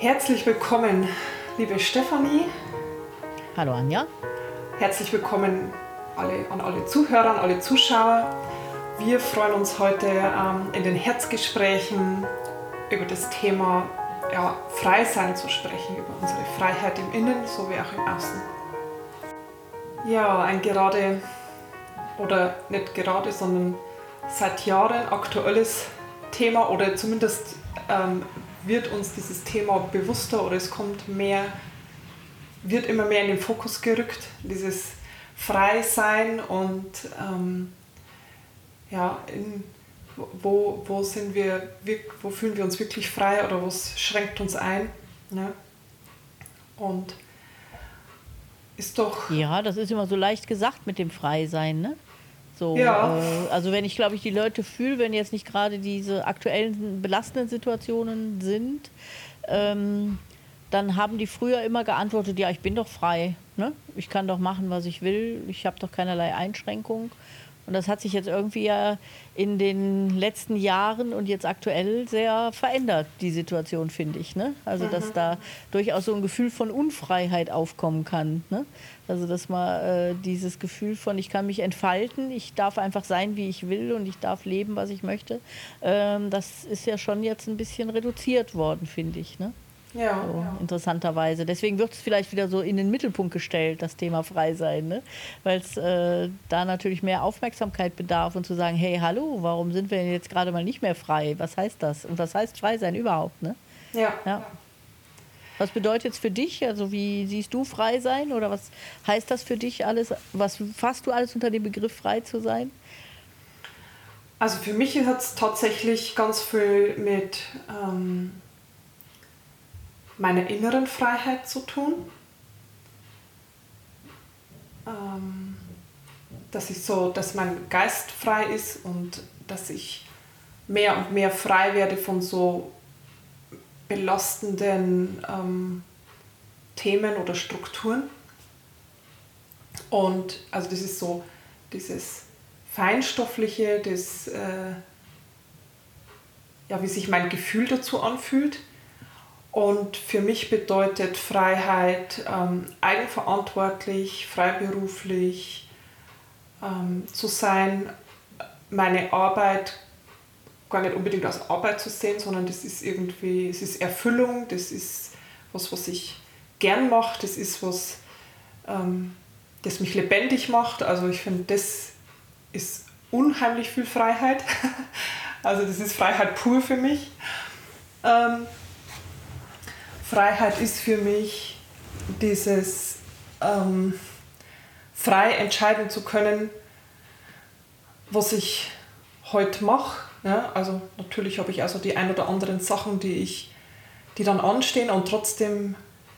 Herzlich willkommen, liebe Stefanie. Hallo Anja. Herzlich willkommen alle, an alle Zuhörer, an alle Zuschauer. Wir freuen uns heute ähm, in den Herzgesprächen über das Thema ja, Freisein zu sprechen, über unsere Freiheit im Innen sowie auch im Außen. Ja, ein gerade, oder nicht gerade, sondern seit Jahren aktuelles Thema oder zumindest ähm, wird uns dieses Thema bewusster oder es kommt mehr, wird immer mehr in den Fokus gerückt, dieses Freisein und ähm, ja, in, wo, wo sind wir, wo fühlen wir uns wirklich frei oder was schränkt uns ein. Ne? Und ist doch. Ja, das ist immer so leicht gesagt mit dem Freisein, ne? So, ja. Äh, also wenn ich, glaube ich, die Leute fühle, wenn jetzt nicht gerade diese aktuellen belastenden Situationen sind, ähm, dann haben die früher immer geantwortet, ja, ich bin doch frei, ne? ich kann doch machen, was ich will, ich habe doch keinerlei Einschränkung. Und das hat sich jetzt irgendwie ja in den letzten Jahren und jetzt aktuell sehr verändert, die Situation, finde ich. Ne? Also, mhm. dass da durchaus so ein Gefühl von Unfreiheit aufkommen kann. Ne? Also, dass man äh, dieses Gefühl von, ich kann mich entfalten, ich darf einfach sein, wie ich will und ich darf leben, was ich möchte, ähm, das ist ja schon jetzt ein bisschen reduziert worden, finde ich. Ne? Ja, so, ja. Interessanterweise. Deswegen wird es vielleicht wieder so in den Mittelpunkt gestellt, das Thema Freisein, ne? weil es äh, da natürlich mehr Aufmerksamkeit bedarf und zu sagen, hey, hallo, warum sind wir denn jetzt gerade mal nicht mehr frei? Was heißt das? Und was heißt Freisein überhaupt? Ne? Ja. ja. Was bedeutet es für dich? Also wie siehst du frei sein oder was heißt das für dich alles? Was fasst du alles unter dem Begriff frei zu sein? Also für mich hat es tatsächlich ganz viel mit ähm, meiner inneren Freiheit zu tun. Ähm, dass ich so, dass mein Geist frei ist und dass ich mehr und mehr frei werde von so belastenden ähm, Themen oder Strukturen. Und also das ist so dieses Feinstoffliche, das, äh, ja, wie sich mein Gefühl dazu anfühlt. Und für mich bedeutet Freiheit ähm, eigenverantwortlich, freiberuflich ähm, zu sein, meine Arbeit gar nicht unbedingt als Arbeit zu sehen, sondern das ist irgendwie, es ist Erfüllung, das ist was, was ich gern mache, das ist was, ähm, das mich lebendig macht. Also ich finde, das ist unheimlich viel Freiheit. also das ist Freiheit pur für mich. Ähm, Freiheit ist für mich dieses ähm, frei entscheiden zu können, was ich heute mache. Ja, also natürlich habe ich also die ein oder anderen Sachen, die ich, die dann anstehen und trotzdem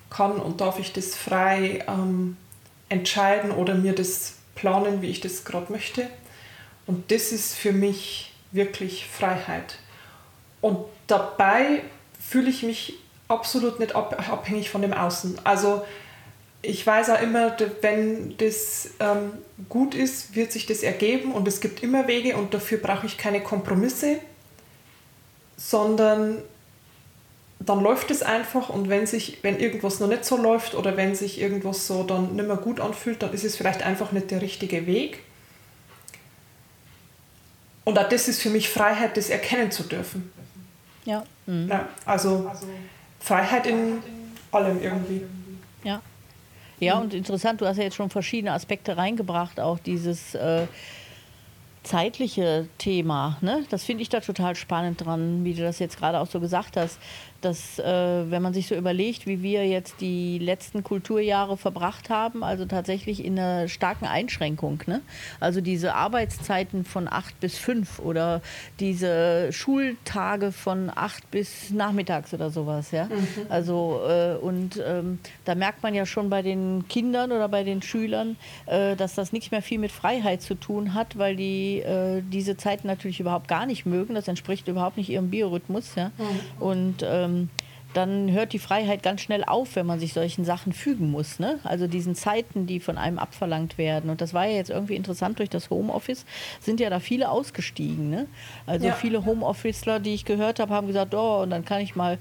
kann und darf ich das frei ähm, entscheiden oder mir das planen, wie ich das gerade möchte. Und das ist für mich wirklich Freiheit. Und dabei fühle ich mich absolut nicht abhängig von dem Außen. Also ich weiß auch immer, wenn das ähm, gut ist, wird sich das ergeben und es gibt immer Wege und dafür brauche ich keine Kompromisse, sondern dann läuft es einfach und wenn sich, wenn irgendwas noch nicht so läuft oder wenn sich irgendwas so dann nicht mehr gut anfühlt, dann ist es vielleicht einfach nicht der richtige Weg. Und auch das ist für mich Freiheit, das erkennen zu dürfen. Ja. Mhm. ja also, also Freiheit in allem irgendwie. Ja. Ja, und interessant, du hast ja jetzt schon verschiedene Aspekte reingebracht, auch dieses äh, zeitliche Thema. Ne? Das finde ich da total spannend dran, wie du das jetzt gerade auch so gesagt hast dass äh, wenn man sich so überlegt, wie wir jetzt die letzten Kulturjahre verbracht haben, also tatsächlich in einer starken Einschränkung. Ne? Also diese Arbeitszeiten von acht bis fünf oder diese Schultage von acht bis nachmittags oder sowas. Ja? Mhm. Also äh, und ähm, da merkt man ja schon bei den Kindern oder bei den Schülern, äh, dass das nichts mehr viel mit Freiheit zu tun hat, weil die äh, diese Zeiten natürlich überhaupt gar nicht mögen. Das entspricht überhaupt nicht ihrem Biorhythmus. Ja? Mhm. Und ähm, ähm, dann hört die Freiheit ganz schnell auf, wenn man sich solchen Sachen fügen muss. Ne? Also diesen Zeiten, die von einem abverlangt werden. Und das war ja jetzt irgendwie interessant durch das Homeoffice, sind ja da viele ausgestiegen. Ne? Also ja. viele Homeofficeler, die ich gehört habe, haben gesagt, oh, und dann kann ich mal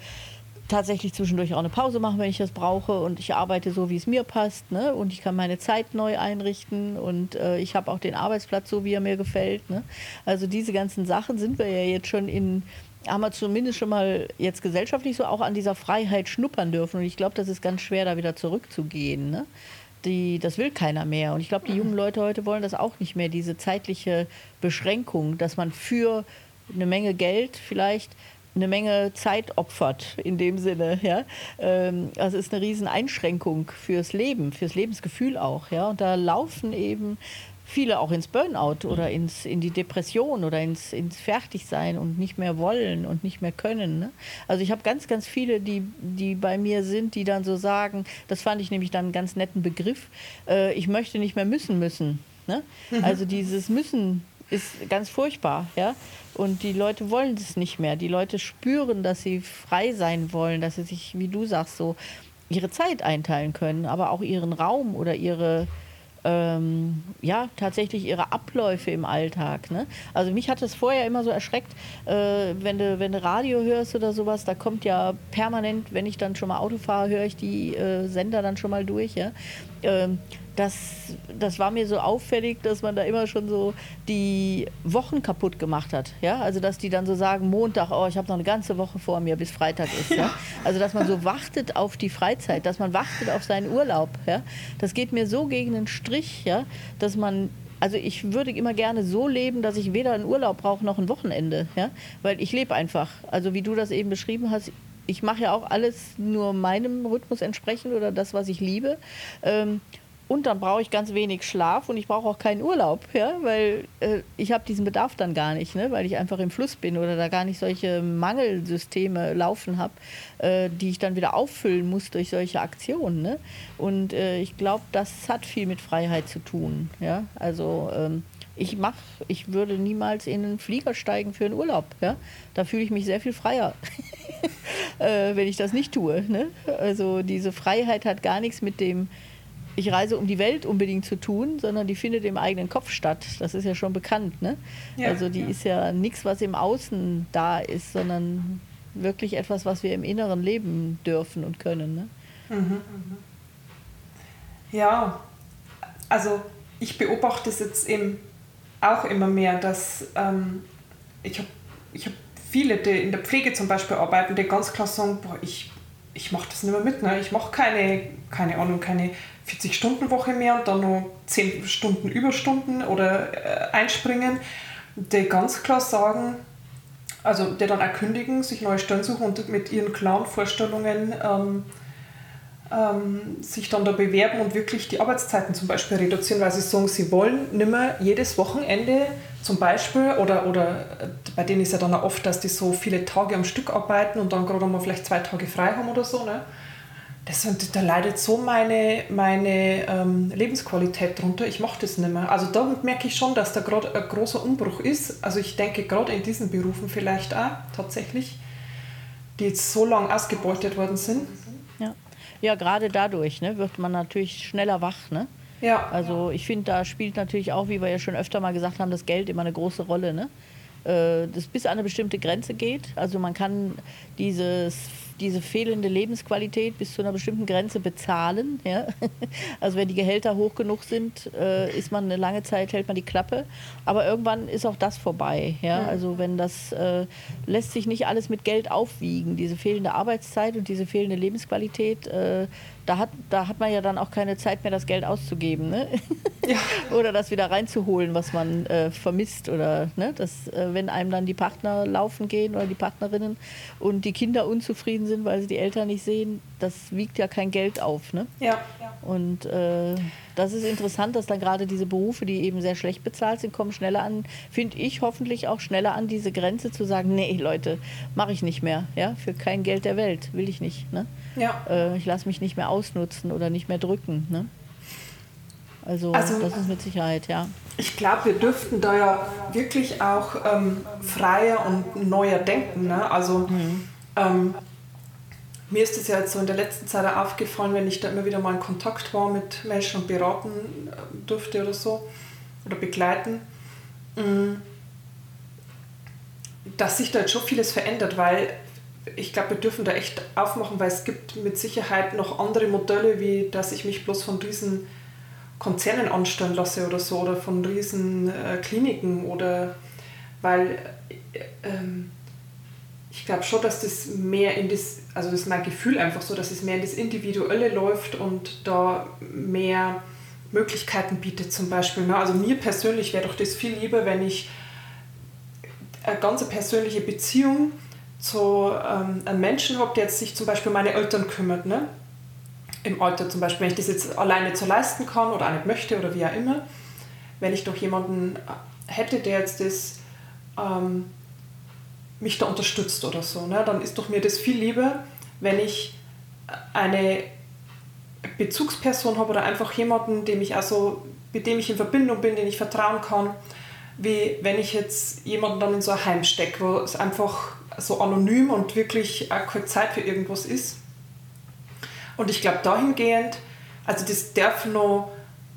tatsächlich zwischendurch auch eine Pause machen, wenn ich das brauche und ich arbeite so, wie es mir passt ne? und ich kann meine Zeit neu einrichten und äh, ich habe auch den Arbeitsplatz so, wie er mir gefällt. Ne? Also diese ganzen Sachen sind wir ja jetzt schon in, haben wir zumindest schon mal jetzt gesellschaftlich so auch an dieser Freiheit schnuppern dürfen und ich glaube, das ist ganz schwer, da wieder zurückzugehen. Ne? Die, das will keiner mehr. Und ich glaube, die jungen Leute heute wollen das auch nicht mehr, diese zeitliche Beschränkung, dass man für eine Menge Geld vielleicht eine Menge Zeit opfert in dem Sinne. Ja? Ähm, also ist eine riesen Einschränkung fürs Leben, fürs Lebensgefühl auch. Ja? Und da laufen eben viele auch ins Burnout oder ins, in die Depression oder ins, ins Fertigsein und nicht mehr wollen und nicht mehr können. Ne? Also ich habe ganz, ganz viele, die, die bei mir sind, die dann so sagen, das fand ich nämlich dann einen ganz netten Begriff, äh, ich möchte nicht mehr müssen müssen. Ne? Mhm. Also dieses Müssen ist ganz furchtbar, ja. Und die Leute wollen es nicht mehr. Die Leute spüren, dass sie frei sein wollen, dass sie sich, wie du sagst, so ihre Zeit einteilen können, aber auch ihren Raum oder ihre, ähm, ja, tatsächlich ihre Abläufe im Alltag. Ne? Also mich hat es vorher immer so erschreckt, äh, wenn, du, wenn du Radio hörst oder sowas, da kommt ja permanent, wenn ich dann schon mal Auto fahre, höre ich die äh, Sender dann schon mal durch. Ja? Ähm, das, das war mir so auffällig, dass man da immer schon so die Wochen kaputt gemacht hat. Ja? Also dass die dann so sagen, Montag, oh, ich habe noch eine ganze Woche vor mir, bis Freitag ist. Ja? ja? Also dass man so wartet auf die Freizeit, dass man wartet auf seinen Urlaub. Ja? Das geht mir so gegen den Strich, ja? dass man also ich würde immer gerne so leben, dass ich weder einen Urlaub brauche noch ein Wochenende, ja, weil ich lebe einfach. Also wie du das eben beschrieben hast, ich mache ja auch alles nur meinem Rhythmus entsprechend oder das, was ich liebe. Ähm, und dann brauche ich ganz wenig Schlaf und ich brauche auch keinen Urlaub, ja, weil äh, ich habe diesen Bedarf dann gar nicht, ne, weil ich einfach im Fluss bin oder da gar nicht solche Mangelsysteme laufen habe, äh, die ich dann wieder auffüllen muss durch solche Aktionen. Ne? Und äh, ich glaube, das hat viel mit Freiheit zu tun. Ja? Also ähm, ich mach, ich würde niemals in einen Flieger steigen für einen Urlaub. Ja? Da fühle ich mich sehr viel freier, äh, wenn ich das nicht tue. Ne? Also diese Freiheit hat gar nichts mit dem ich reise um die Welt unbedingt zu tun, sondern die findet im eigenen Kopf statt. Das ist ja schon bekannt. Ne? Ja, also die ja. ist ja nichts, was im Außen da ist, sondern wirklich etwas, was wir im Inneren leben dürfen und können. Ne? Mhm, mhm. Ja, also ich beobachte es jetzt eben auch immer mehr, dass ähm, ich habe ich hab viele, die in der Pflege zum Beispiel arbeiten, die ganz klar sagen, boah, ich, ich mache das nicht mehr mit. Ne? Ich mache keine, keine Ahnung, keine 40-Stunden-Woche mehr und dann noch 10 Stunden Überstunden oder äh, einspringen, die ganz klar sagen, also die dann auch kündigen, sich neue Stellen suchen und mit ihren klaren Vorstellungen ähm, ähm, sich dann da bewerben und wirklich die Arbeitszeiten zum Beispiel reduzieren, weil sie sagen, sie wollen nicht mehr jedes Wochenende zum Beispiel oder, oder äh, bei denen ist ja dann auch oft, dass die so viele Tage am Stück arbeiten und dann gerade mal vielleicht zwei Tage frei haben oder so. Ne? Das, da leidet so meine, meine ähm, Lebensqualität drunter, ich mache das nicht mehr. Also da merke ich schon, dass da gerade ein großer Umbruch ist. Also ich denke gerade in diesen Berufen vielleicht auch tatsächlich, die jetzt so lange ausgebeutet worden sind. Ja, ja gerade dadurch ne, wird man natürlich schneller wach. Ne? Ja. Also ich finde, da spielt natürlich auch, wie wir ja schon öfter mal gesagt haben, das Geld immer eine große Rolle. Ne? Äh, das bis an eine bestimmte Grenze geht. Also man kann dieses diese fehlende Lebensqualität bis zu einer bestimmten Grenze bezahlen. Ja? Also wenn die Gehälter hoch genug sind, äh, ist man eine lange Zeit, hält man die Klappe. Aber irgendwann ist auch das vorbei. Ja? Also wenn das äh, lässt sich nicht alles mit Geld aufwiegen, diese fehlende Arbeitszeit und diese fehlende Lebensqualität, äh, da hat, da hat man ja dann auch keine Zeit mehr, das Geld auszugeben. Ne? Ja. oder das wieder reinzuholen, was man äh, vermisst. Oder ne? das, äh, wenn einem dann die Partner laufen gehen oder die Partnerinnen und die Kinder unzufrieden sind, weil sie die Eltern nicht sehen, das wiegt ja kein Geld auf. Ne? Ja. Und äh, das ist interessant, dass dann gerade diese Berufe, die eben sehr schlecht bezahlt sind, kommen schneller an, finde ich hoffentlich auch schneller an diese Grenze zu sagen, nee Leute, mache ich nicht mehr. Ja? Für kein Geld der Welt, will ich nicht. Ne? Ja. Äh, ich lasse mich nicht mehr ausnutzen oder nicht mehr drücken. Ne? Also, also, das ist mit Sicherheit, ja. Ich glaube, wir dürften da ja wirklich auch ähm, freier und neuer denken. Ne? Also mhm. ähm, mir ist es ja jetzt so in der letzten Zeit aufgefallen, wenn ich da immer wieder mal in Kontakt war mit Menschen und beraten äh, durfte oder so oder begleiten, mm, dass sich da jetzt schon vieles verändert, weil ich glaube, wir dürfen da echt aufmachen, weil es gibt mit Sicherheit noch andere Modelle, wie dass ich mich bloß von diesen Konzernen anstellen lasse oder so oder von riesen äh, Kliniken oder weil äh, ähm, ich glaube schon, dass das mehr in das, also das ist mein Gefühl einfach so, dass es mehr in das Individuelle läuft und da mehr Möglichkeiten bietet zum Beispiel. Ne? Also mir persönlich wäre doch das viel lieber, wenn ich eine ganz persönliche Beziehung zu ähm, einem Menschen habe, der jetzt sich zum Beispiel um meine Eltern kümmert. Ne? Im Alter zum Beispiel, wenn ich das jetzt alleine so leisten kann oder auch nicht möchte oder wie auch immer. Wenn ich doch jemanden hätte, der jetzt das ähm, mich da unterstützt oder so, ne? dann ist doch mir das viel lieber, wenn ich eine Bezugsperson habe oder einfach jemanden, dem ich also, mit dem ich in Verbindung bin, den ich vertrauen kann, wie wenn ich jetzt jemanden dann in so ein Heim stecke, wo es einfach so anonym und wirklich auch keine Zeit für irgendwas ist. Und ich glaube dahingehend, also das darf noch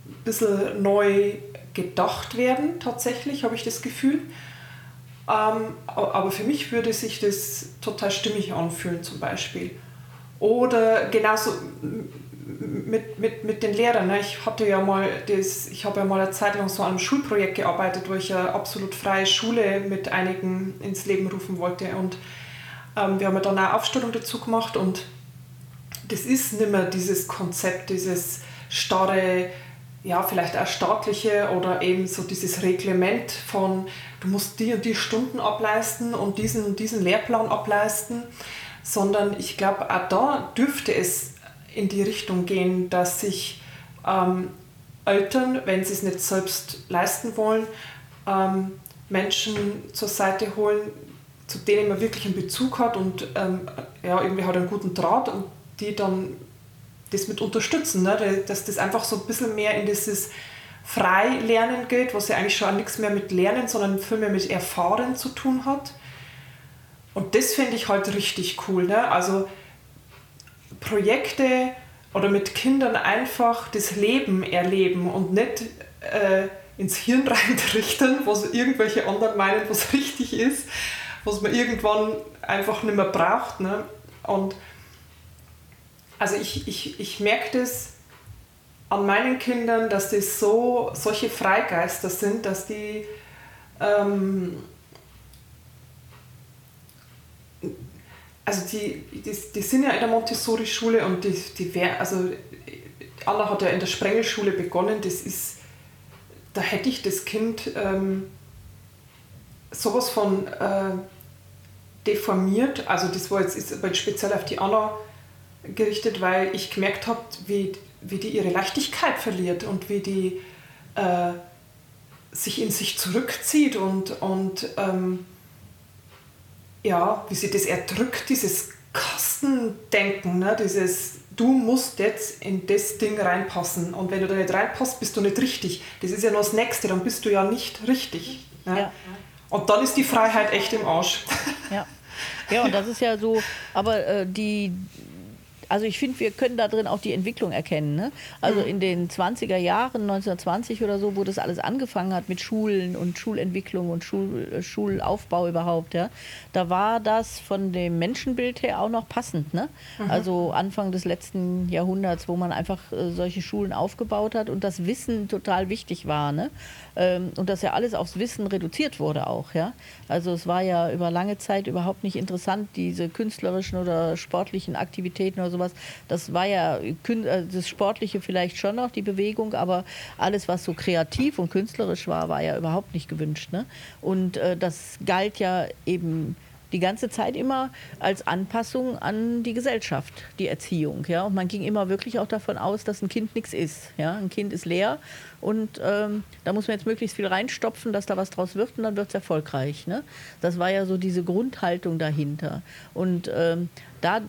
ein bisschen neu gedacht werden, tatsächlich, habe ich das Gefühl. Ähm, aber für mich würde sich das total stimmig anfühlen zum Beispiel. Oder genauso mit, mit, mit den Lehrern. Ne? Ich hatte ja mal das, ich habe ja mal eine Zeit lang so an einem Schulprojekt gearbeitet, wo ich eine absolut freie Schule mit einigen ins Leben rufen wollte. Und ähm, wir haben ja dann eine Aufstellung dazu gemacht und das ist nicht mehr dieses Konzept, dieses starre, ja, vielleicht auch staatliche oder eben so dieses Reglement von du musst die und die Stunden ableisten und diesen und diesen Lehrplan ableisten, sondern ich glaube, auch da dürfte es in die Richtung gehen, dass sich ähm, Eltern, wenn sie es nicht selbst leisten wollen, ähm, Menschen zur Seite holen, zu denen man wirklich einen Bezug hat und ähm, ja, irgendwie hat einen guten Draht und die dann das mit unterstützen, ne? dass das einfach so ein bisschen mehr in dieses Freilernen geht, was ja eigentlich schon nichts mehr mit Lernen, sondern viel mehr mit Erfahren zu tun hat. Und das finde ich halt richtig cool. Ne? Also Projekte oder mit Kindern einfach das Leben erleben und nicht äh, ins Hirn reintrichten, was irgendwelche anderen meinen, was richtig ist, was man irgendwann einfach nicht mehr braucht. Ne? Und also ich, ich, ich merke das an meinen Kindern, dass die so solche Freigeister sind, dass die ähm, also die, die, die sind ja in der Montessori-Schule und die, die wär, also Anna hat ja in der Sprengelschule begonnen, das ist, da hätte ich das Kind ähm, sowas von äh, deformiert, also das war jetzt, ist jetzt speziell auf die Anna gerichtet, weil ich gemerkt habe, wie, wie die ihre Leichtigkeit verliert und wie die äh, sich in sich zurückzieht und, und ähm, ja, wie sie das erdrückt, dieses Kastendenken, ne? dieses du musst jetzt in das Ding reinpassen und wenn du da nicht reinpasst, bist du nicht richtig. Das ist ja noch das Nächste, dann bist du ja nicht richtig. Ne? Ja. Und dann ist die Freiheit echt im Arsch. Ja. Ja, und das ist ja so, aber äh, die, also ich finde, wir können da drin auch die Entwicklung erkennen. Ne? Also in den 20er Jahren, 1920 oder so, wo das alles angefangen hat mit Schulen und Schulentwicklung und Schul, äh, Schulaufbau überhaupt, ja, da war das von dem Menschenbild her auch noch passend. Ne? Mhm. Also Anfang des letzten Jahrhunderts, wo man einfach äh, solche Schulen aufgebaut hat und das Wissen total wichtig war. Ne? Ähm, und dass ja alles aufs Wissen reduziert wurde auch. Ja? Also es war ja über lange Zeit überhaupt nicht interessant, diese künstlerischen oder sportlichen Aktivitäten oder sowas. Das war ja äh, das Sportliche vielleicht schon noch, die Bewegung, aber alles, was so kreativ und künstlerisch war, war ja überhaupt nicht gewünscht. Ne? Und äh, das galt ja eben die ganze Zeit immer als Anpassung an die Gesellschaft, die Erziehung. Ja? Und man ging immer wirklich auch davon aus, dass ein Kind nichts ist. Ja? Ein Kind ist leer und ähm, da muss man jetzt möglichst viel reinstopfen, dass da was draus wird und dann wird es erfolgreich. Ne? Das war ja so diese Grundhaltung dahinter. Und ähm, da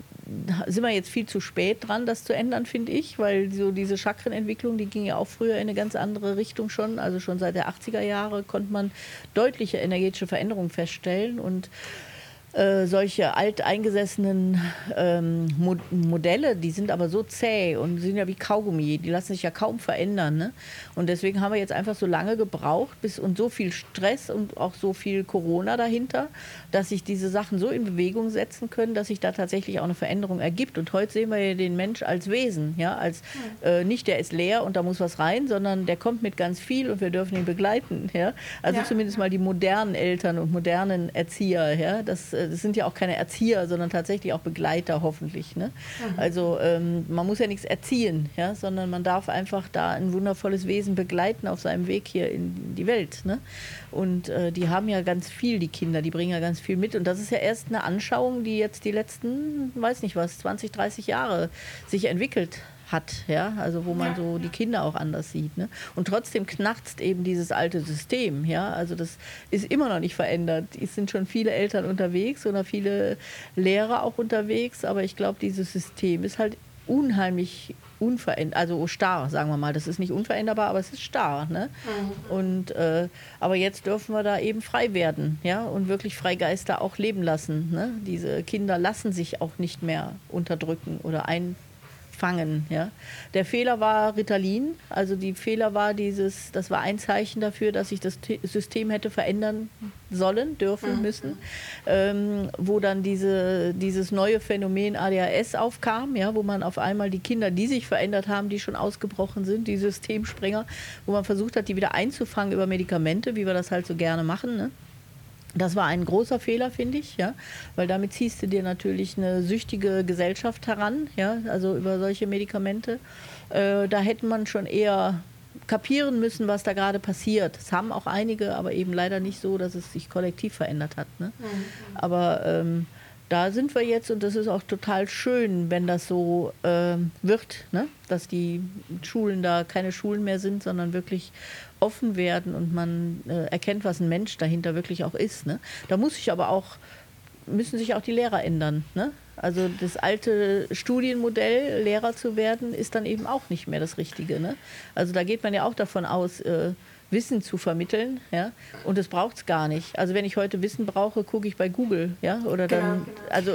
sind wir jetzt viel zu spät dran, das zu ändern, finde ich, weil so diese Chakrenentwicklung, die ging ja auch früher in eine ganz andere Richtung schon. Also schon seit der 80er Jahre konnte man deutliche energetische Veränderungen feststellen und äh, solche alteingesessenen ähm, Mo Modelle, die sind aber so zäh und sind ja wie Kaugummi, die lassen sich ja kaum verändern. Ne? Und deswegen haben wir jetzt einfach so lange gebraucht bis und so viel Stress und auch so viel Corona dahinter, dass sich diese Sachen so in Bewegung setzen können, dass sich da tatsächlich auch eine Veränderung ergibt. Und heute sehen wir ja den Mensch als Wesen, ja, als äh, nicht der ist leer und da muss was rein, sondern der kommt mit ganz viel und wir dürfen ihn begleiten. Ja? Also ja. zumindest mal die modernen Eltern und modernen Erzieher, ja, das äh, das sind ja auch keine Erzieher, sondern tatsächlich auch Begleiter hoffentlich. Ne? Mhm. Also ähm, man muss ja nichts erziehen, ja, sondern man darf einfach da ein wundervolles Wesen begleiten auf seinem Weg hier in die Welt. Ne? Und äh, die haben ja ganz viel, die Kinder, die bringen ja ganz viel mit. Und das ist ja erst eine Anschauung, die jetzt die letzten, weiß nicht was, 20, 30 Jahre sich entwickelt hat, ja, also wo man ja. so die Kinder auch anders sieht. Ne? Und trotzdem knarzt eben dieses alte System, ja, also das ist immer noch nicht verändert. Es sind schon viele Eltern unterwegs oder viele Lehrer auch unterwegs, aber ich glaube, dieses System ist halt unheimlich unveränderbar, also starr, sagen wir mal. Das ist nicht unveränderbar, aber es ist starr. Ne? Mhm. Und, äh, aber jetzt dürfen wir da eben frei werden ja? und wirklich Freigeister auch leben lassen. Ne? Diese Kinder lassen sich auch nicht mehr unterdrücken oder ein, fangen. Ja. Der Fehler war Ritalin, also die Fehler war dieses, das war ein Zeichen dafür, dass sich das System hätte verändern sollen, dürfen, mhm. müssen, ähm, wo dann diese, dieses neue Phänomen ADHS aufkam, ja, wo man auf einmal die Kinder, die sich verändert haben, die schon ausgebrochen sind, die Systemspringer, wo man versucht hat, die wieder einzufangen über Medikamente, wie wir das halt so gerne machen. Ne? Das war ein großer Fehler, finde ich, ja, weil damit ziehst du dir natürlich eine süchtige Gesellschaft heran, ja, also über solche Medikamente. Äh, da hätte man schon eher kapieren müssen, was da gerade passiert. Es haben auch einige, aber eben leider nicht so, dass es sich kollektiv verändert hat. Ne? Mhm. Aber ähm, da sind wir jetzt und das ist auch total schön, wenn das so äh, wird, ne? dass die Schulen da keine Schulen mehr sind, sondern wirklich offen werden und man äh, erkennt, was ein Mensch dahinter wirklich auch ist. Ne? Da muss sich aber auch, müssen sich auch die Lehrer ändern. Ne? Also das alte Studienmodell, Lehrer zu werden, ist dann eben auch nicht mehr das Richtige. Ne? Also da geht man ja auch davon aus, äh, Wissen zu vermitteln, ja, und das braucht es gar nicht. Also wenn ich heute Wissen brauche, gucke ich bei Google, ja, oder dann, genau, genau. also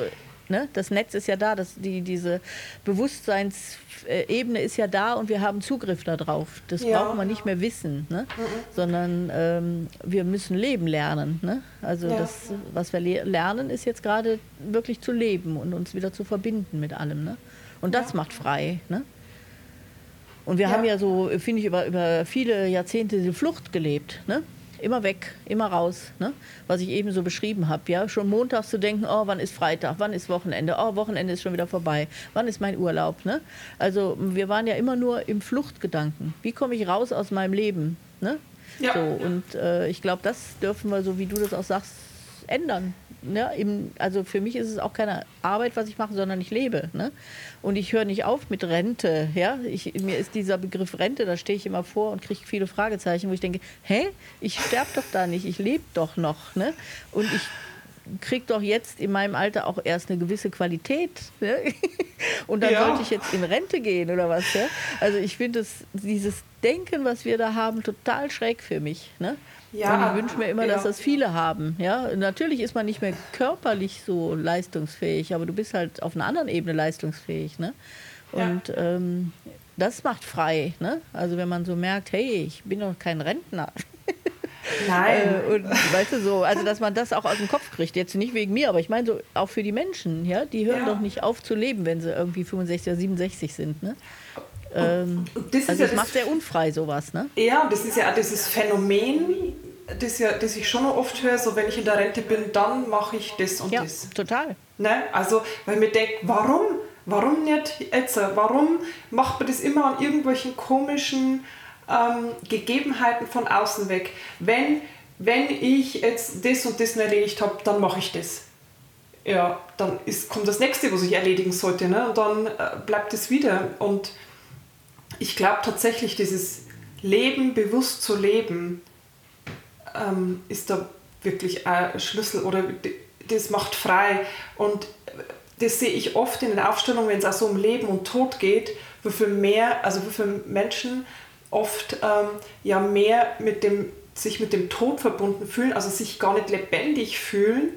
ne, das Netz ist ja da, das, die, diese Bewusstseinsebene ist ja da und wir haben Zugriff darauf. Das ja. braucht man nicht mehr wissen, ne? Mhm. sondern ähm, wir müssen leben lernen. Ne? Also ja. das, was wir lernen, ist jetzt gerade wirklich zu leben und uns wieder zu verbinden mit allem. Ne? Und das ja. macht frei. Ne? Und wir haben ja so, finde ich, über, über viele Jahrzehnte die Flucht gelebt. Ne? Immer weg, immer raus. Ne? Was ich eben so beschrieben habe. Ja? Schon montags zu denken, oh, wann ist Freitag, wann ist Wochenende, oh, Wochenende ist schon wieder vorbei, wann ist mein Urlaub. Ne? Also wir waren ja immer nur im Fluchtgedanken. Wie komme ich raus aus meinem Leben? Ne? Ja. So, und äh, ich glaube, das dürfen wir, so wie du das auch sagst, ändern. Ne? Im, also für mich ist es auch keine Arbeit, was ich mache, sondern ich lebe. Ne? Und ich höre nicht auf mit Rente. Ja? Ich, mir ist dieser Begriff Rente, da stehe ich immer vor und kriege viele Fragezeichen, wo ich denke, hä, ich sterbe doch da nicht, ich lebe doch noch. Ne? Und ich kriege doch jetzt in meinem Alter auch erst eine gewisse Qualität. Ne? Und dann ja. sollte ich jetzt in Rente gehen oder was. Ja? Also ich finde dieses Denken, was wir da haben, total schräg für mich. Ne? Ja, und ich wünsche mir immer, ja. dass das viele haben. Ja? Natürlich ist man nicht mehr körperlich so leistungsfähig, aber du bist halt auf einer anderen Ebene leistungsfähig. Ne? Und ähm, das macht frei. Ne? Also wenn man so merkt, hey, ich bin doch kein Rentner. Nein. äh, und weißt du so, also dass man das auch aus dem Kopf kriegt. Jetzt nicht wegen mir, aber ich meine so auch für die Menschen, ja, die hören ja. doch nicht auf zu leben, wenn sie irgendwie 65 oder 67 sind. Ne? Ähm, das also ja das macht sehr unfrei sowas, ne? Ja, das ist ja auch dieses Phänomen, das, ja, das ich schon oft höre, so wenn ich in der Rente bin, dann mache ich das und ja, das. total. Ne? Also, weil mir denke, warum? Warum nicht jetzt? Warum macht man das immer an irgendwelchen komischen ähm, Gegebenheiten von außen weg? Wenn, wenn ich jetzt das und das erledigt habe, dann mache ich das. Ja, dann ist, kommt das nächste, was ich erledigen sollte. Ne? Und dann äh, bleibt es wieder. Und ich glaube tatsächlich, dieses Leben bewusst zu leben, ähm, ist da wirklich ein Schlüssel oder das macht frei. Und das sehe ich oft in den Aufstellungen, wenn es auch so um Leben und Tod geht, viel mehr, also wie Menschen oft ähm, ja mehr mit dem, sich mit dem Tod verbunden fühlen, also sich gar nicht lebendig fühlen,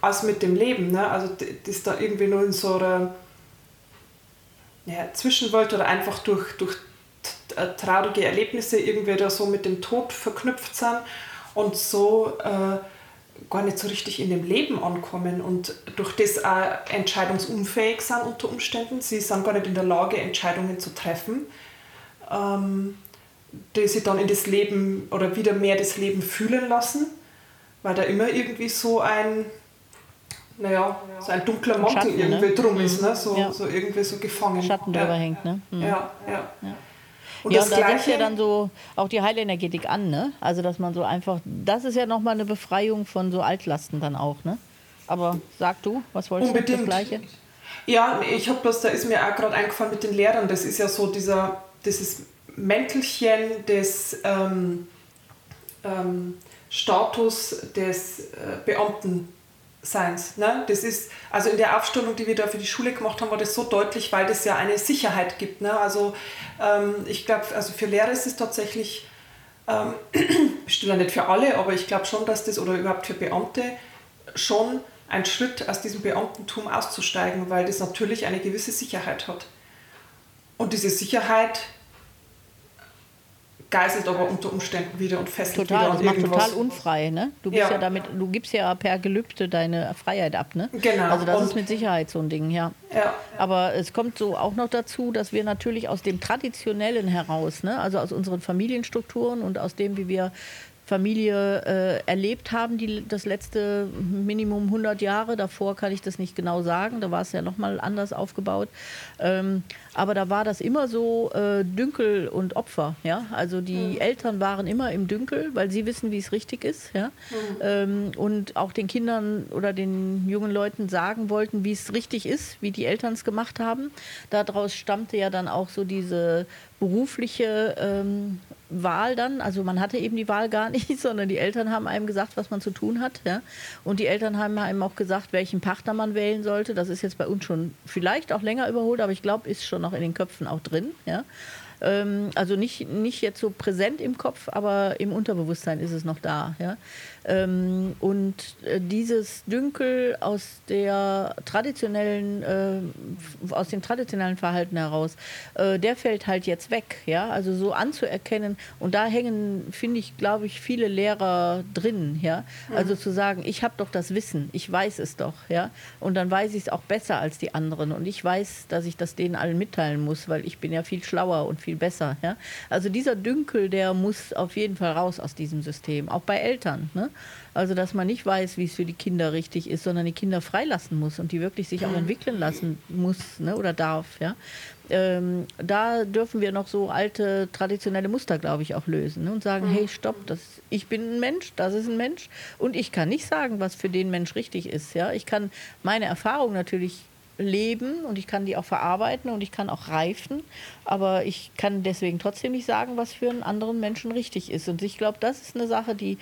als mit dem Leben. Ne? Also das da irgendwie nur in so einer ja, Zwischenwelt oder einfach durch, durch äh, traurige Erlebnisse irgendwie da so mit dem Tod verknüpft sind und so äh, gar nicht so richtig in dem Leben ankommen und durch das auch entscheidungsunfähig sind unter Umständen. Sie sind gar nicht in der Lage, Entscheidungen zu treffen, ähm, die sie dann in das Leben oder wieder mehr das Leben fühlen lassen, weil da immer irgendwie so ein, naja, so ein dunkler Mantel Schatten, irgendwie ne? drum ist, mhm. ne? so, ja. so irgendwie so gefangen. Schatten drüber ja. hängt, ne? Mhm. Ja, ja. ja. Und ja, und da setzt ja dann so auch die Heilenergetik an, ne? Also, dass man so einfach, das ist ja nochmal eine Befreiung von so Altlasten dann auch, ne? Aber sag du, was wolltest Unbedingt. du das Gleiche? Ja, ich habe das, da ist mir auch gerade eingefallen mit den Lehrern, das ist ja so dieser, dieses Mäntelchen des ähm, ähm, Status des äh, Beamten Seins. Ne? Das ist, also in der Aufstellung, die wir da für die Schule gemacht haben, war das so deutlich, weil das ja eine Sicherheit gibt. Ne? Also ähm, ich glaube, also für Lehrer ist es tatsächlich, ähm, bestimmt ja nicht für alle, aber ich glaube schon, dass das, oder überhaupt für Beamte, schon ein Schritt aus diesem Beamtentum auszusteigen, weil das natürlich eine gewisse Sicherheit hat. Und diese Sicherheit geißelt aber unter Umständen wieder und fesselt total, wieder das irgendwas. macht total unfrei, ne? Du bist ja. ja. damit, du gibst ja per Gelübde deine Freiheit ab, ne? Genau. Also das und ist mit Sicherheit so ein Ding, ja. ja. Aber es kommt so auch noch dazu, dass wir natürlich aus dem Traditionellen heraus, ne? Also aus unseren Familienstrukturen und aus dem, wie wir Familie äh, erlebt haben, die, das letzte Minimum 100 Jahre. Davor kann ich das nicht genau sagen, da war es ja nochmal anders aufgebaut. Ähm, aber da war das immer so äh, Dünkel und Opfer. Ja? Also die mhm. Eltern waren immer im Dünkel, weil sie wissen, wie es richtig ist. Ja? Mhm. Ähm, und auch den Kindern oder den jungen Leuten sagen wollten, wie es richtig ist, wie die Eltern es gemacht haben. Daraus stammte ja dann auch so diese berufliche ähm, Wahl dann. Also man hatte eben die Wahl gar nicht, sondern die Eltern haben einem gesagt, was man zu tun hat. Ja? Und die Eltern haben einem auch gesagt, welchen Partner man wählen sollte. Das ist jetzt bei uns schon vielleicht auch länger überholt, aber ich glaube, ist schon noch in den Köpfen auch drin. Ja? Ähm, also nicht, nicht jetzt so präsent im Kopf, aber im Unterbewusstsein ist es noch da. Ja? Ähm, und äh, dieses Dünkel aus der traditionellen, äh, aus dem traditionellen Verhalten heraus, äh, der fällt halt jetzt weg. Ja? Also so anzuerkennen. Und da hängen, finde ich, glaube ich, viele Lehrer drin. Ja? Also zu sagen, ich habe doch das Wissen, ich weiß es doch. Ja? Und dann weiß ich es auch besser als die anderen. Und ich weiß, dass ich das denen allen mitteilen muss, weil ich bin ja viel schlauer und viel besser. Ja? Also dieser Dünkel, der muss auf jeden Fall raus aus diesem System, auch bei Eltern. Ne? Also, dass man nicht weiß, wie es für die Kinder richtig ist, sondern die Kinder freilassen muss und die wirklich sich auch entwickeln lassen muss ne, oder darf. Ja? Ähm, da dürfen wir noch so alte traditionelle Muster, glaube ich, auch lösen ne? und sagen, hey, stopp, das, ich bin ein Mensch, das ist ein Mensch und ich kann nicht sagen, was für den Mensch richtig ist. Ja? Ich kann meine Erfahrung natürlich leben und ich kann die auch verarbeiten und ich kann auch reifen, aber ich kann deswegen trotzdem nicht sagen, was für einen anderen Menschen richtig ist. Und ich glaube, das ist eine Sache, die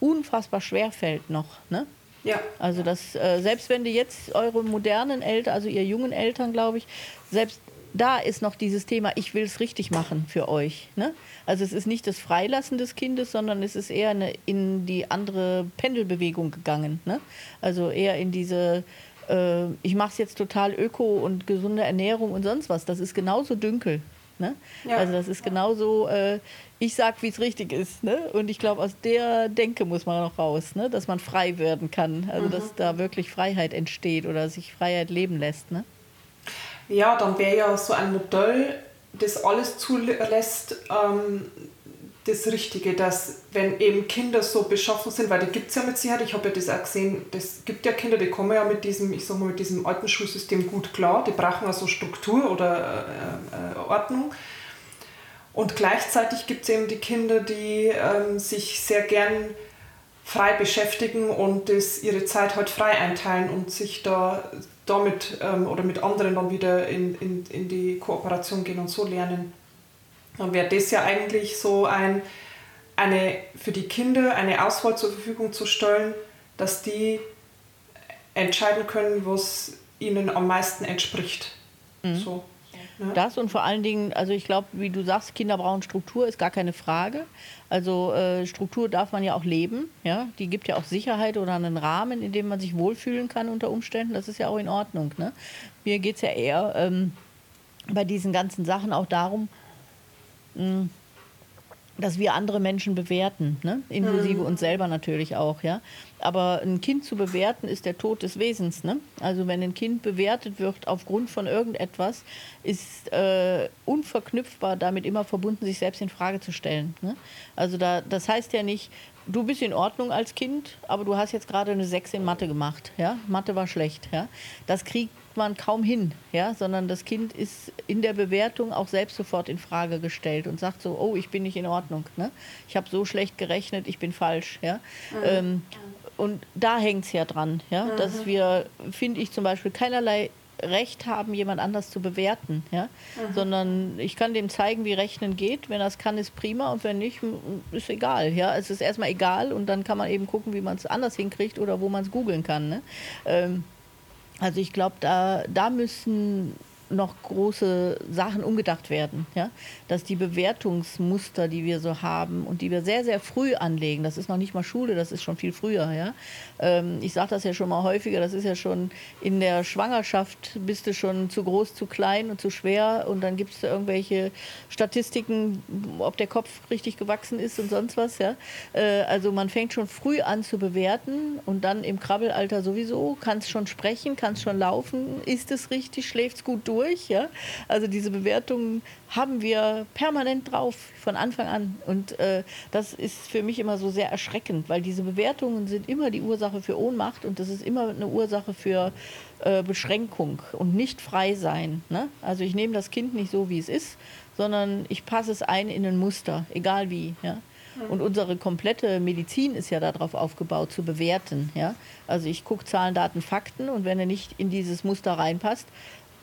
unfassbar schwer fällt noch. Ne? Ja. Also das, äh, selbst wenn die jetzt eure modernen Eltern, also ihr jungen Eltern, glaube ich, selbst da ist noch dieses Thema, ich will es richtig machen für euch. Ne? Also es ist nicht das Freilassen des Kindes, sondern es ist eher eine, in die andere Pendelbewegung gegangen. Ne? Also eher in diese, äh, ich mache es jetzt total öko und gesunde Ernährung und sonst was. Das ist genauso dünkel. Ne? Ja. Also das ist genauso, äh, ich sag, wie es richtig ist. Ne? Und ich glaube, aus der Denke muss man noch raus, ne? dass man frei werden kann. Also mhm. dass da wirklich Freiheit entsteht oder sich Freiheit leben lässt. Ne? Ja, dann wäre ja so ein Modell, das alles zulässt, ähm, das Richtige, dass wenn eben Kinder so beschaffen sind, weil die gibt es ja mit Sicherheit, ich habe ja das auch gesehen, es gibt ja Kinder, die kommen ja mit diesem, ich sag mal, mit diesem alten Schulsystem gut klar, die brauchen also Struktur oder äh, äh, Ordnung. Und gleichzeitig gibt es eben die Kinder, die ähm, sich sehr gern frei beschäftigen und das, ihre Zeit halt frei einteilen und sich da damit ähm, oder mit anderen dann wieder in, in, in die Kooperation gehen und so lernen. Dann wäre das ja eigentlich so ein, eine, für die Kinder eine Auswahl zur Verfügung zu stellen, dass die entscheiden können, was ihnen am meisten entspricht. Mhm. So. Ne? Das und vor allen Dingen, also ich glaube, wie du sagst, Kinder brauchen Struktur, ist gar keine Frage. Also äh, Struktur darf man ja auch leben. Ja? Die gibt ja auch Sicherheit oder einen Rahmen, in dem man sich wohlfühlen kann unter Umständen. Das ist ja auch in Ordnung. Ne? Mir geht es ja eher ähm, bei diesen ganzen Sachen auch darum, mh, hm, dass wir andere Menschen bewerten, ne? inklusive mhm. uns selber natürlich auch, ja. Aber ein Kind zu bewerten ist der Tod des Wesens, ne? Also wenn ein Kind bewertet wird aufgrund von irgendetwas, ist äh, unverknüpfbar damit immer verbunden, sich selbst in Frage zu stellen. Ne? Also da, das heißt ja nicht, du bist in Ordnung als Kind, aber du hast jetzt gerade eine 6 in Mathe gemacht, ja. Mathe war schlecht, ja. Das kriegt man kaum hin, ja, sondern das Kind ist in der Bewertung auch selbst sofort in Frage gestellt und sagt so, oh, ich bin nicht in Ordnung, ne? ich habe so schlecht gerechnet, ich bin falsch, ja. Mhm. Ähm, und da hängt es ja dran, ja, mhm. dass wir, finde ich zum Beispiel, keinerlei Recht haben, jemand anders zu bewerten, ja, mhm. sondern ich kann dem zeigen, wie Rechnen geht. Wenn er es kann, ist prima und wenn nicht, ist egal, ja. Es ist erstmal egal und dann kann man eben gucken, wie man es anders hinkriegt oder wo man es googeln kann. Ne? Ähm, also ich glaube, da, da müssen noch große Sachen umgedacht werden. Ja? Dass die Bewertungsmuster, die wir so haben und die wir sehr, sehr früh anlegen, das ist noch nicht mal Schule, das ist schon viel früher. Ja? Ähm, ich sage das ja schon mal häufiger, das ist ja schon in der Schwangerschaft, bist du schon zu groß, zu klein und zu schwer und dann gibt es irgendwelche Statistiken, ob der Kopf richtig gewachsen ist und sonst was. Ja? Äh, also man fängt schon früh an zu bewerten und dann im Krabbelalter sowieso, kannst schon sprechen, kannst schon laufen, ist es richtig, schläft es gut durch durch. Ja? Also diese Bewertungen haben wir permanent drauf von Anfang an. Und äh, das ist für mich immer so sehr erschreckend, weil diese Bewertungen sind immer die Ursache für Ohnmacht und das ist immer eine Ursache für äh, Beschränkung und nicht frei sein. Ne? Also ich nehme das Kind nicht so, wie es ist, sondern ich passe es ein in ein Muster, egal wie. Ja? Und unsere komplette Medizin ist ja darauf aufgebaut, zu bewerten. Ja? Also ich gucke Zahlen, Daten, Fakten und wenn er nicht in dieses Muster reinpasst,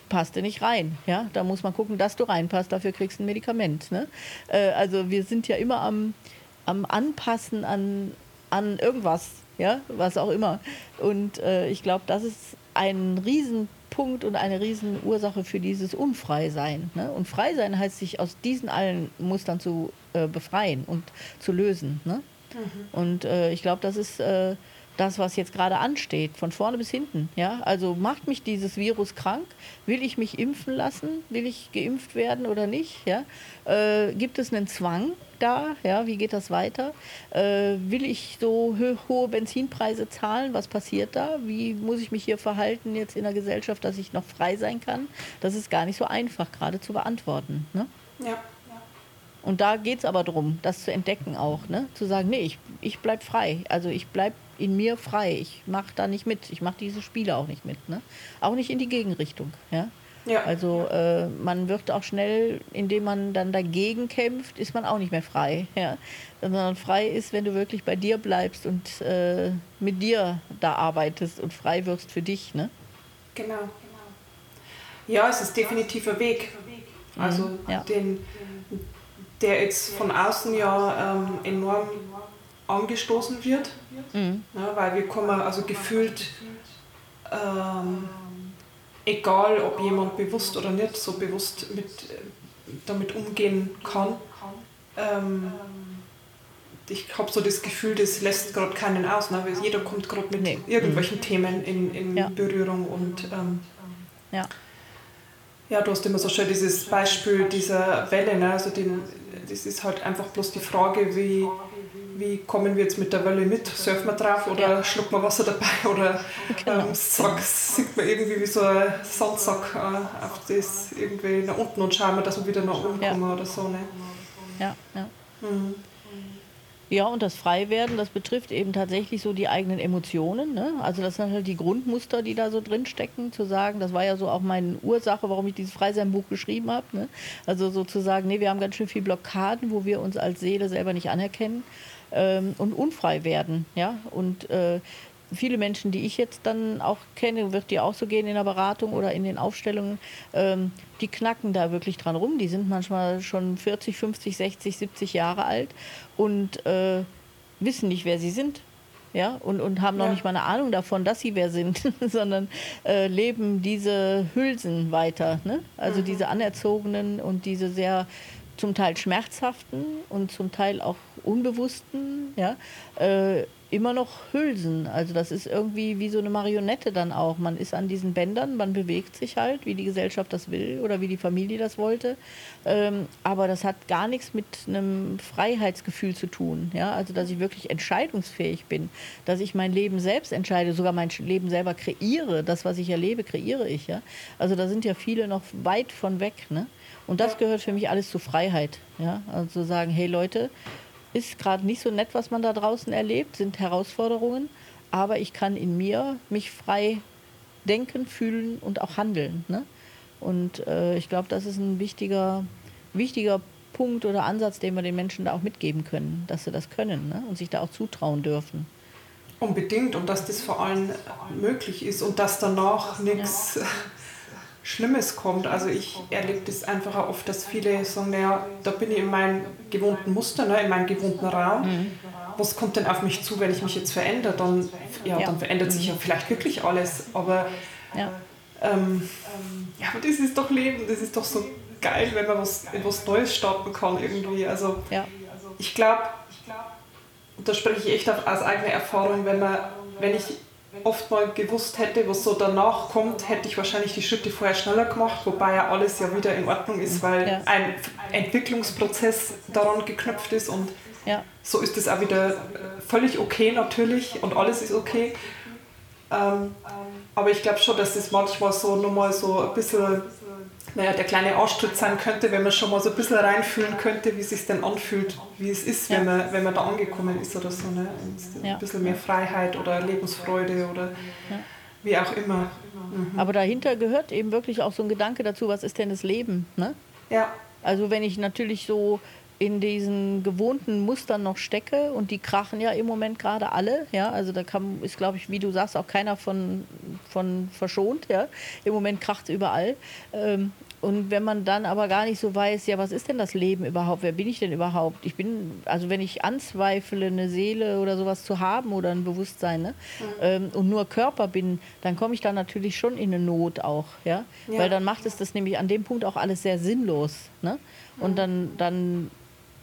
passt du nicht rein. Ja? Da muss man gucken, dass du reinpasst, dafür kriegst du ein Medikament. Ne? Äh, also wir sind ja immer am, am Anpassen an, an irgendwas, ja? was auch immer. Und äh, ich glaube, das ist ein Riesenpunkt und eine Riesenursache für dieses Unfreisein. Ne? Und Freisein heißt, sich aus diesen allen Mustern zu äh, befreien und zu lösen. Ne? Mhm. Und äh, ich glaube, das ist äh, das, was jetzt gerade ansteht, von vorne bis hinten. Ja? Also macht mich dieses Virus krank? Will ich mich impfen lassen? Will ich geimpft werden oder nicht? Ja? Äh, gibt es einen Zwang da? Ja? Wie geht das weiter? Äh, will ich so ho hohe Benzinpreise zahlen? Was passiert da? Wie muss ich mich hier verhalten jetzt in der Gesellschaft, dass ich noch frei sein kann? Das ist gar nicht so einfach gerade zu beantworten. Ne? Ja. Und da geht es aber darum, das zu entdecken auch, ne? zu sagen, nee, ich, ich bleibe frei. Also ich bleibe in mir frei. Ich mache da nicht mit. Ich mache diese Spiele auch nicht mit. Ne? Auch nicht in die Gegenrichtung. Ja? Ja. Also äh, man wird auch schnell, indem man dann dagegen kämpft, ist man auch nicht mehr frei. Ja? Sondern frei ist, wenn du wirklich bei dir bleibst und äh, mit dir da arbeitest und frei wirst für dich. Ne? Genau. Ja, es ist definitiv ein Weg. Also mhm, ja. den der jetzt von außen ja ähm, enorm angestoßen wird, mhm. ja, weil wir kommen also gefühlt, ähm, egal ob jemand bewusst oder nicht so bewusst mit, damit umgehen kann, ähm, ich habe so das Gefühl, das lässt gerade keinen aus. Ne? Jeder kommt gerade mit nee. irgendwelchen mhm. Themen in, in ja. Berührung und ähm, ja. ja, du hast immer so schön dieses Beispiel dieser Welle, ne? also den, das ist halt einfach bloß die Frage, wie, wie kommen wir jetzt mit der Welle mit? Surfen wir drauf oder ja. schlucken wir Wasser dabei oder genau. ähm, Sack, sinkt man irgendwie wie so ein Sandsack äh, auf das irgendwie nach unten und schauen wir, dass wir wieder nach oben ja. kommen oder so. Ne? Ja, ja. Mhm. Ja, und das Freiwerden, das betrifft eben tatsächlich so die eigenen Emotionen. Ne? Also das sind halt die Grundmuster, die da so drin stecken, zu sagen, das war ja so auch meine Ursache, warum ich dieses Freiseinbuch geschrieben habe. Ne? Also sozusagen, nee, wir haben ganz schön viel Blockaden, wo wir uns als Seele selber nicht anerkennen ähm, und unfrei werden. Ja? Und äh, viele Menschen, die ich jetzt dann auch kenne, wird die auch so gehen in der Beratung oder in den Aufstellungen, ähm, die knacken da wirklich dran rum. Die sind manchmal schon 40, 50, 60, 70 Jahre alt und äh, wissen nicht, wer sie sind. ja, und, und haben noch ja. nicht mal eine Ahnung davon, dass sie wer sind, sondern äh, leben diese Hülsen weiter. Ne? Also mhm. diese anerzogenen und diese sehr zum Teil schmerzhaften und zum Teil auch unbewussten, ja, äh, immer noch Hülsen. Also das ist irgendwie wie so eine Marionette dann auch. Man ist an diesen Bändern, man bewegt sich halt, wie die Gesellschaft das will oder wie die Familie das wollte. Ähm, aber das hat gar nichts mit einem Freiheitsgefühl zu tun. Ja? Also dass ich wirklich entscheidungsfähig bin, dass ich mein Leben selbst entscheide, sogar mein Leben selber kreiere. Das, was ich erlebe, kreiere ich. Ja? Also da sind ja viele noch weit von weg. Ne? Und das gehört für mich alles zu Freiheit. Ja? Also sagen, hey Leute, ist gerade nicht so nett, was man da draußen erlebt, sind Herausforderungen, aber ich kann in mir mich frei denken, fühlen und auch handeln. Ne? Und äh, ich glaube, das ist ein wichtiger, wichtiger Punkt oder Ansatz, den wir den Menschen da auch mitgeben können, dass sie das können ne? und sich da auch zutrauen dürfen. Unbedingt und dass das vor allem möglich ist und dass danach nichts ja. Schlimmes kommt. Also ich erlebe das einfach auch oft, dass viele sagen, naja, da bin ich in meinem gewohnten Muster, ne, in meinem gewohnten Raum. Mhm. Was kommt denn auf mich zu, wenn ich mich jetzt verändere? Dann, ja, ja. dann verändert sich ja vielleicht wirklich alles. Aber ja. Ähm, ja, aber das ist doch Leben, das ist doch so geil, wenn man was, etwas Neues starten kann irgendwie. Also ja. ich glaube, da spreche ich echt aus eigener Erfahrung, wenn man, wenn ich oft mal gewusst hätte, was so danach kommt, hätte ich wahrscheinlich die Schritte vorher schneller gemacht, wobei ja alles ja wieder in Ordnung ist, weil ja. ein Entwicklungsprozess daran geknüpft ist und ja. so ist es auch wieder völlig okay natürlich und alles ist okay. Ähm, aber ich glaube schon, dass das manchmal so nochmal so ein bisschen naja, der kleine Arschtritt sein könnte, wenn man schon mal so ein bisschen reinfühlen könnte, wie es sich denn anfühlt, wie es ist, ja. wenn, man, wenn man da angekommen ist oder so. Ne? Ja. Ein bisschen mehr Freiheit oder Lebensfreude oder ja. wie auch immer. Mhm. Aber dahinter gehört eben wirklich auch so ein Gedanke dazu, was ist denn das Leben? Ne? Ja. Also wenn ich natürlich so in diesen gewohnten Mustern noch stecke und die krachen ja im Moment gerade alle, ja, also da kann, ist glaube ich, wie du sagst, auch keiner von, von verschont, ja, im Moment kracht es überall ähm, und wenn man dann aber gar nicht so weiß, ja, was ist denn das Leben überhaupt? Wer bin ich denn überhaupt? Ich bin, also wenn ich anzweifle, eine Seele oder sowas zu haben oder ein Bewusstsein ne? Mhm. Ähm, und nur Körper bin, dann komme ich da natürlich schon in eine Not auch, ja? ja? Weil dann macht es das nämlich an dem Punkt auch alles sehr sinnlos. Ne? Und mhm. dann, dann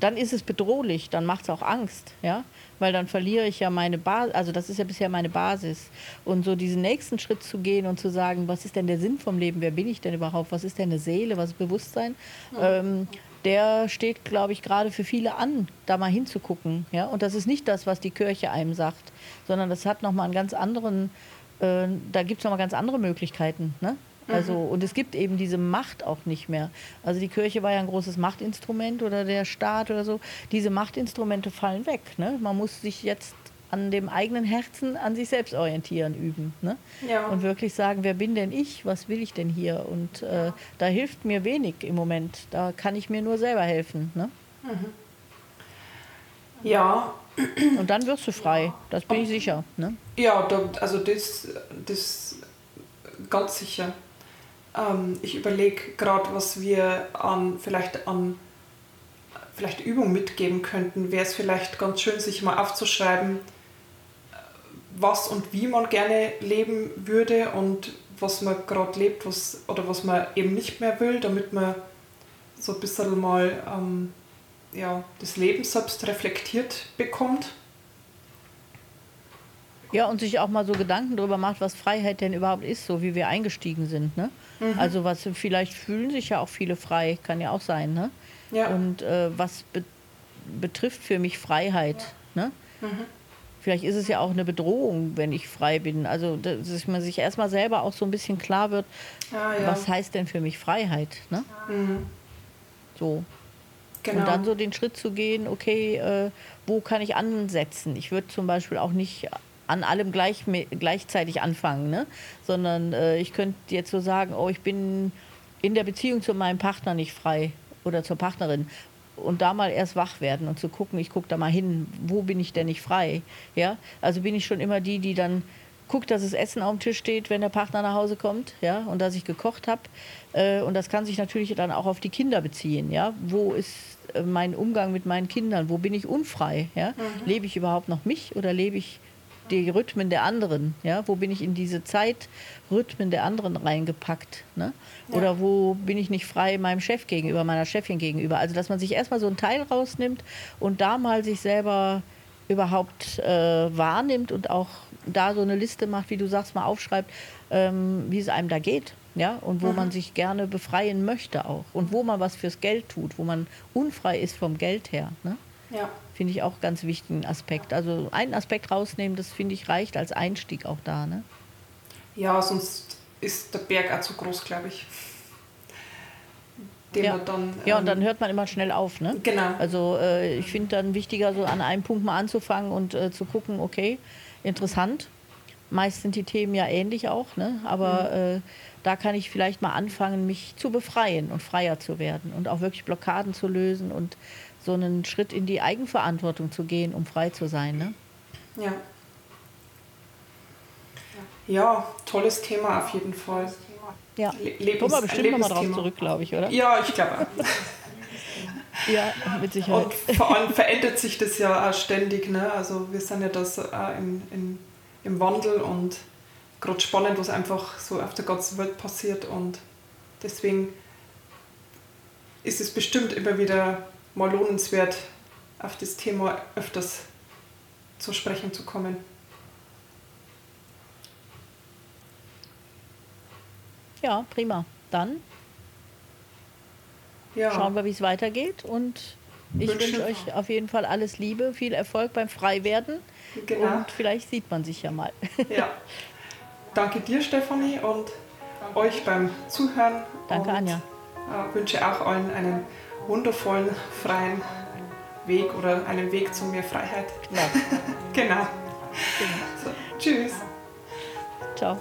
dann ist es bedrohlich, dann macht es auch Angst, ja, weil dann verliere ich ja meine Basis, also das ist ja bisher meine Basis. Und so diesen nächsten Schritt zu gehen und zu sagen, was ist denn der Sinn vom Leben, wer bin ich denn überhaupt, was ist denn eine Seele, was ist Bewusstsein, ja. ähm, der steht, glaube ich, gerade für viele an, da mal hinzugucken, ja, und das ist nicht das, was die Kirche einem sagt, sondern das hat nochmal einen ganz anderen, äh, da gibt es nochmal ganz andere Möglichkeiten, ne? Also, mhm. und es gibt eben diese Macht auch nicht mehr. Also die Kirche war ja ein großes Machtinstrument oder der Staat oder so. Diese Machtinstrumente fallen weg. Ne? Man muss sich jetzt an dem eigenen Herzen, an sich selbst orientieren üben. Ne? Ja. Und wirklich sagen, wer bin denn ich? Was will ich denn hier? Und äh, da hilft mir wenig im Moment. Da kann ich mir nur selber helfen. Ne? Mhm. Ja. Und dann wirst du frei, das bin ich sicher. Ne? Ja, also das, das ganz sicher. Ähm, ich überlege gerade, was wir an vielleicht an vielleicht Übung mitgeben könnten. Wäre es vielleicht ganz schön, sich mal aufzuschreiben, was und wie man gerne leben würde und was man gerade lebt, was oder was man eben nicht mehr will, damit man so ein bisschen mal ähm, ja, das Leben selbst reflektiert bekommt. Ja, und sich auch mal so Gedanken darüber macht, was Freiheit denn überhaupt ist, so wie wir eingestiegen sind. Ne? Mhm. Also was vielleicht fühlen sich ja auch viele frei, kann ja auch sein. Ne? Ja. Und äh, was be betrifft für mich Freiheit? Ne? Mhm. Vielleicht ist es ja auch eine Bedrohung, wenn ich frei bin. Also, dass man sich erstmal selber auch so ein bisschen klar wird, ah, ja. was heißt denn für mich Freiheit? Ne? Mhm. So. Genau. Und dann so den Schritt zu gehen, okay, äh, wo kann ich ansetzen? Ich würde zum Beispiel auch nicht an allem gleich, gleichzeitig anfangen, ne? sondern äh, ich könnte jetzt so sagen, oh, ich bin in der Beziehung zu meinem Partner nicht frei oder zur Partnerin und da mal erst wach werden und zu gucken, ich gucke da mal hin, wo bin ich denn nicht frei? Ja, also bin ich schon immer die, die dann guckt, dass das Essen auf dem Tisch steht, wenn der Partner nach Hause kommt, ja, und dass ich gekocht habe. Äh, und das kann sich natürlich dann auch auf die Kinder beziehen, ja. Wo ist äh, mein Umgang mit meinen Kindern? Wo bin ich unfrei? Ja? Mhm. Lebe ich überhaupt noch mich oder lebe ich die Rhythmen der anderen? Ja? Wo bin ich in diese Zeitrhythmen der anderen reingepackt? Ne? Ja. Oder wo bin ich nicht frei meinem Chef gegenüber, meiner Chefin gegenüber? Also, dass man sich erstmal so einen Teil rausnimmt und da mal sich selber überhaupt äh, wahrnimmt und auch da so eine Liste macht, wie du sagst, mal aufschreibt, ähm, wie es einem da geht. Ja, und wo mhm. man sich gerne befreien möchte auch. Und wo man was fürs Geld tut, wo man unfrei ist vom Geld her. Ne? Ja. Finde ich auch ganz wichtigen Aspekt. Also einen Aspekt rausnehmen, das finde ich reicht als Einstieg auch da. Ne? Ja, sonst ist der Berg auch zu groß, glaube ich. ja. Dann, ja, und dann ähm, hört man immer schnell auf. Ne? Genau. Also äh, ich finde dann wichtiger, so an einem Punkt mal anzufangen und äh, zu gucken, okay, interessant. Meist sind die Themen ja ähnlich auch, ne? aber mhm. äh, da kann ich vielleicht mal anfangen, mich zu befreien und freier zu werden und auch wirklich Blockaden zu lösen und so einen Schritt in die Eigenverantwortung zu gehen, um frei zu sein. Ne? Ja. Ja, tolles Thema auf jeden Fall. Ja, Le kommen wir bestimmt nochmal drauf zurück, glaube ich, oder? Ja, ich glaube Ja, mit Sicherheit. Und vor allem verändert sich das ja auch ständig. Ne? Also wir sind ja das auch im, im, im Wandel und gerade spannend, was einfach so auf der ganzen Welt passiert. Und deswegen ist es bestimmt immer wieder mal lohnenswert, auf das Thema öfters zu sprechen zu kommen. Ja, prima. Dann ja. schauen wir, wie es weitergeht. Und ich wünsche euch auf jeden Fall alles Liebe, viel Erfolg beim Freiwerden. Genau. Und vielleicht sieht man sich ja mal. Ja. Danke dir, Stefanie, und euch beim Zuhören. Danke, und, Anja. Äh, wünsche auch allen einen wundervollen, freien Weg oder einen Weg zu mehr Freiheit. Ja. genau. genau. So, tschüss. Ciao.